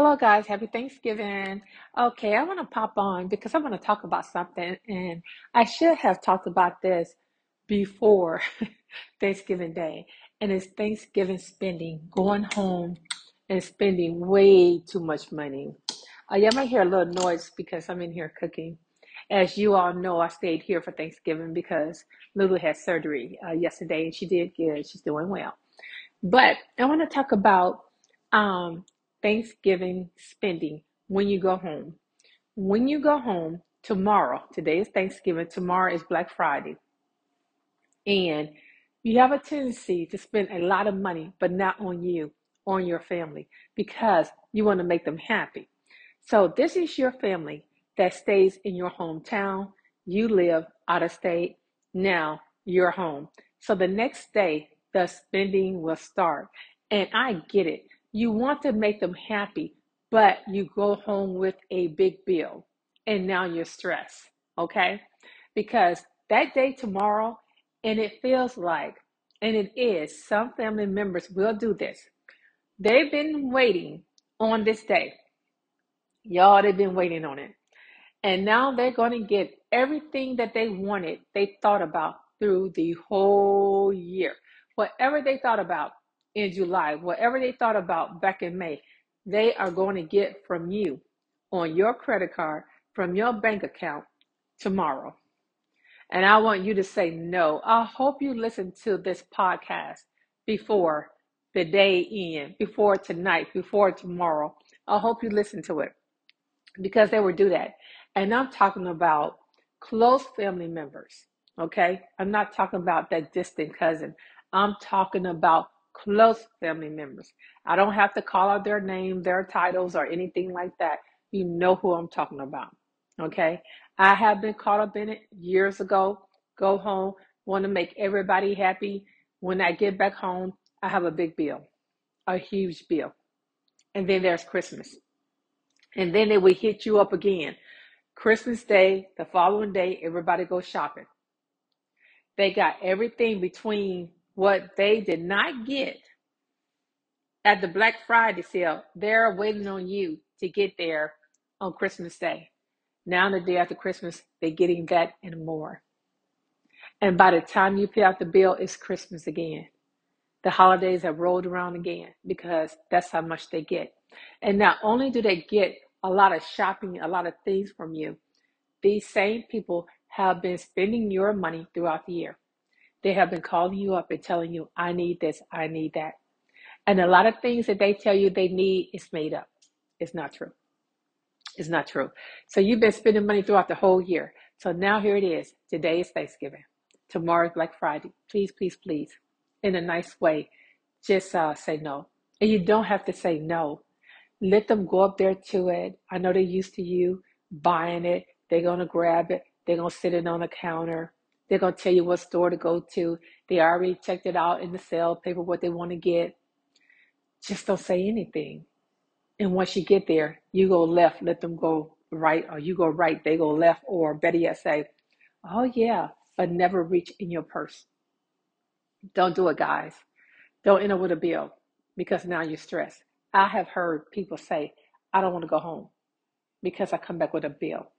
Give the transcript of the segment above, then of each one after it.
Hello, guys. Happy Thanksgiving. Okay, I want to pop on because I want to talk about something, and I should have talked about this before Thanksgiving Day, and it's Thanksgiving spending, going home and spending way too much money. Uh, you might hear a little noise because I'm in here cooking. As you all know, I stayed here for Thanksgiving because Lulu had surgery uh, yesterday, and she did good. She's doing well. But I want to talk about um, Thanksgiving spending when you go home. When you go home tomorrow, today is Thanksgiving, tomorrow is Black Friday, and you have a tendency to spend a lot of money, but not on you, on your family, because you want to make them happy. So, this is your family that stays in your hometown. You live out of state. Now you're home. So, the next day, the spending will start. And I get it. You want to make them happy, but you go home with a big bill and now you're stressed, okay? Because that day tomorrow, and it feels like, and it is, some family members will do this. They've been waiting on this day. Y'all, they've been waiting on it. And now they're going to get everything that they wanted, they thought about through the whole year. Whatever they thought about in July, whatever they thought about back in May, they are going to get from you on your credit card, from your bank account tomorrow. And I want you to say no. I hope you listen to this podcast before the day end, before tonight, before tomorrow. I hope you listen to it because they will do that. And I'm talking about close family members. Okay. I'm not talking about that distant cousin. I'm talking about close family members. I don't have to call out their name, their titles, or anything like that. You know who I'm talking about. Okay. I have been caught up in it years ago. Go home, want to make everybody happy. When I get back home, I have a big bill, a huge bill. And then there's Christmas. And then they will hit you up again. Christmas Day, the following day, everybody goes shopping. They got everything between what they did not get at the Black Friday sale. They're waiting on you to get there on Christmas Day. Now, on the day after Christmas, they're getting that and more. And by the time you pay out the bill, it's Christmas again. The holidays have rolled around again because that's how much they get. And not only do they get a lot of shopping, a lot of things from you, these same people have been spending your money throughout the year. They have been calling you up and telling you, I need this, I need that. And a lot of things that they tell you they need is made up. It's not true. It's not true. So you've been spending money throughout the whole year. So now here it is. Today is Thanksgiving. Tomorrow is Black Friday. Please, please, please, in a nice way, just uh, say no. And you don't have to say no. Let them go up there to it. I know they're used to you buying it. They're going to grab it. They're going to sit it on the counter. They're going to tell you what store to go to. They already checked it out in the sale paper, what they want to get. Just don't say anything. And once you get there, you go left, let them go right, or you go right, they go left, or better yet, say, oh yeah, but never reach in your purse. Don't do it, guys. Don't end up with a bill because now you're stressed. I have heard people say, I don't want to go home because I come back with a bill.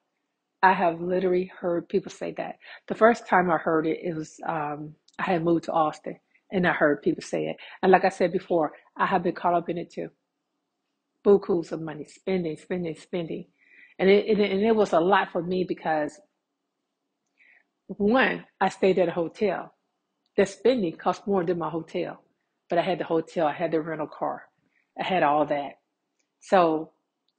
I have literally heard people say that. The first time I heard it, it was um, I had moved to Austin, and I heard people say it. And like I said before, I have been caught up in it too. Bukus of money, spending, spending, spending, and it, it and it was a lot for me because one, I stayed at a hotel. The spending cost more than my hotel, but I had the hotel, I had the rental car, I had all that. So,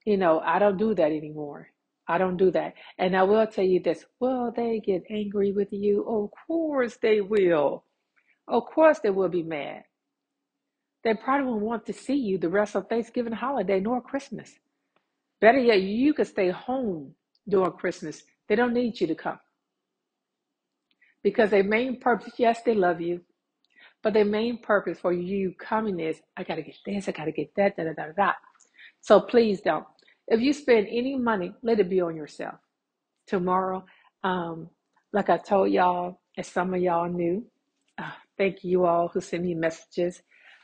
you know, I don't do that anymore. I don't do that. And I will tell you this will they get angry with you? Of course they will. Of course they will be mad. They probably won't want to see you the rest of Thanksgiving holiday nor Christmas. Better yet, you could stay home during Christmas. They don't need you to come. Because their main purpose, yes, they love you, but their main purpose for you coming is, I gotta get this, I gotta get that, da da da da. So please don't. If you spend any money, let it be on yourself. Tomorrow, um, like I told y'all, as some of y'all knew, uh, thank you all who sent me messages,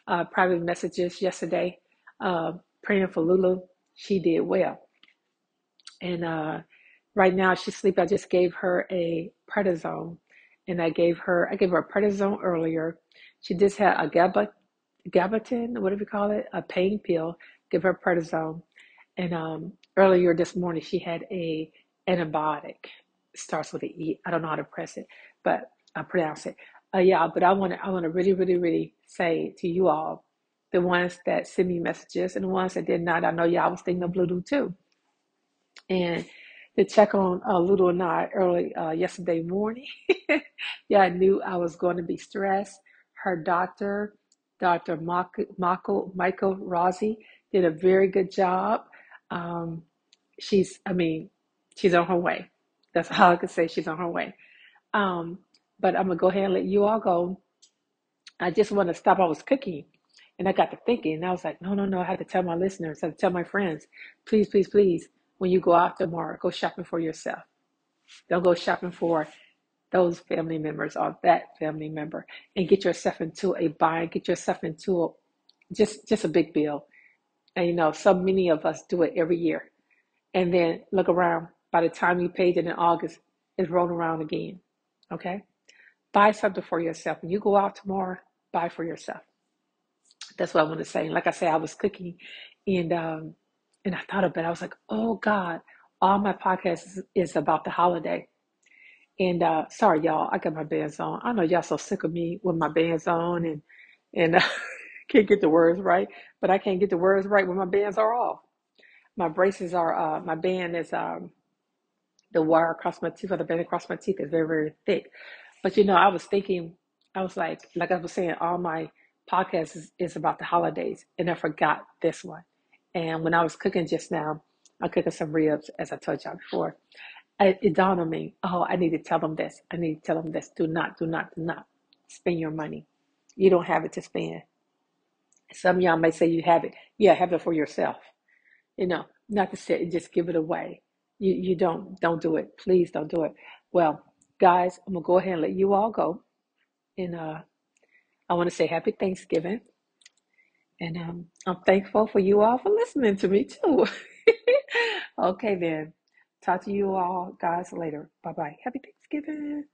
uh, private messages yesterday, uh, praying for Lulu. she did well. And uh, right now she's asleep. I just gave her a prednisone, and I gave her I gave her a prednisone earlier. She just had a GABA, Gabapentin, whatever you call it, a pain pill. Give her prednisone, and um, earlier this morning she had a antibiotic. Starts with an E. I don't know how to press it, but I pronounce it. Uh, yeah, but I want to I want to really, really, really say to you all, the ones that send me messages and the ones that did not. I know y'all was thinking of Bluetooth too and to check on uh, Ludo and I early uh, yesterday morning. yeah, I knew I was going to be stressed. Her doctor, Dr. Michael, Michael Rossi, did a very good job. Um, she's, I mean, she's on her way. That's all I can say. She's on her way. Um, but I'm to go ahead and let you all go. I just want to stop. I was cooking and I got to thinking, and I was like, no, no, no. I had to tell my listeners, I had to tell my friends, please, please, please when you go out tomorrow, go shopping for yourself. Don't go shopping for those family members or that family member and get yourself into a bind, get yourself into a, just just a big bill. And you know, so many of us do it every year. And then look around. By the time you paid it in August, it's rolling around again. Okay? Buy something for yourself. When you go out tomorrow, buy for yourself. That's what I want to say. And like I said, I was cooking and um, and I thought of it. I was like, oh God, all my podcasts is, is about the holiday. And uh, sorry, y'all, I got my bands on. I know y'all so sick of me with my bands on and and uh, can't get the words right, but I can't get the words right when my bands are off. My braces are, uh, my band is um, the wire across my teeth, or the band across my teeth is very, very thick. But you know, I was thinking, I was like, like I was saying, all my podcasts is, is about the holidays, and I forgot this one. And when I was cooking just now, I'm cooking some ribs, as I told y'all before. It, it dawned on me, oh, I need to tell them this. I need to tell them this. Do not, do not, do not spend your money. You don't have it to spend. Some of y'all may say you have it. Yeah, have it for yourself. You know, not to sit and just give it away. You you don't don't do it. Please don't do it. Well, guys, I'm gonna go ahead and let you all go. And uh I want to say happy Thanksgiving. And um, I'm thankful for you all for listening to me too. okay, then. Talk to you all guys later. Bye bye. Happy Thanksgiving.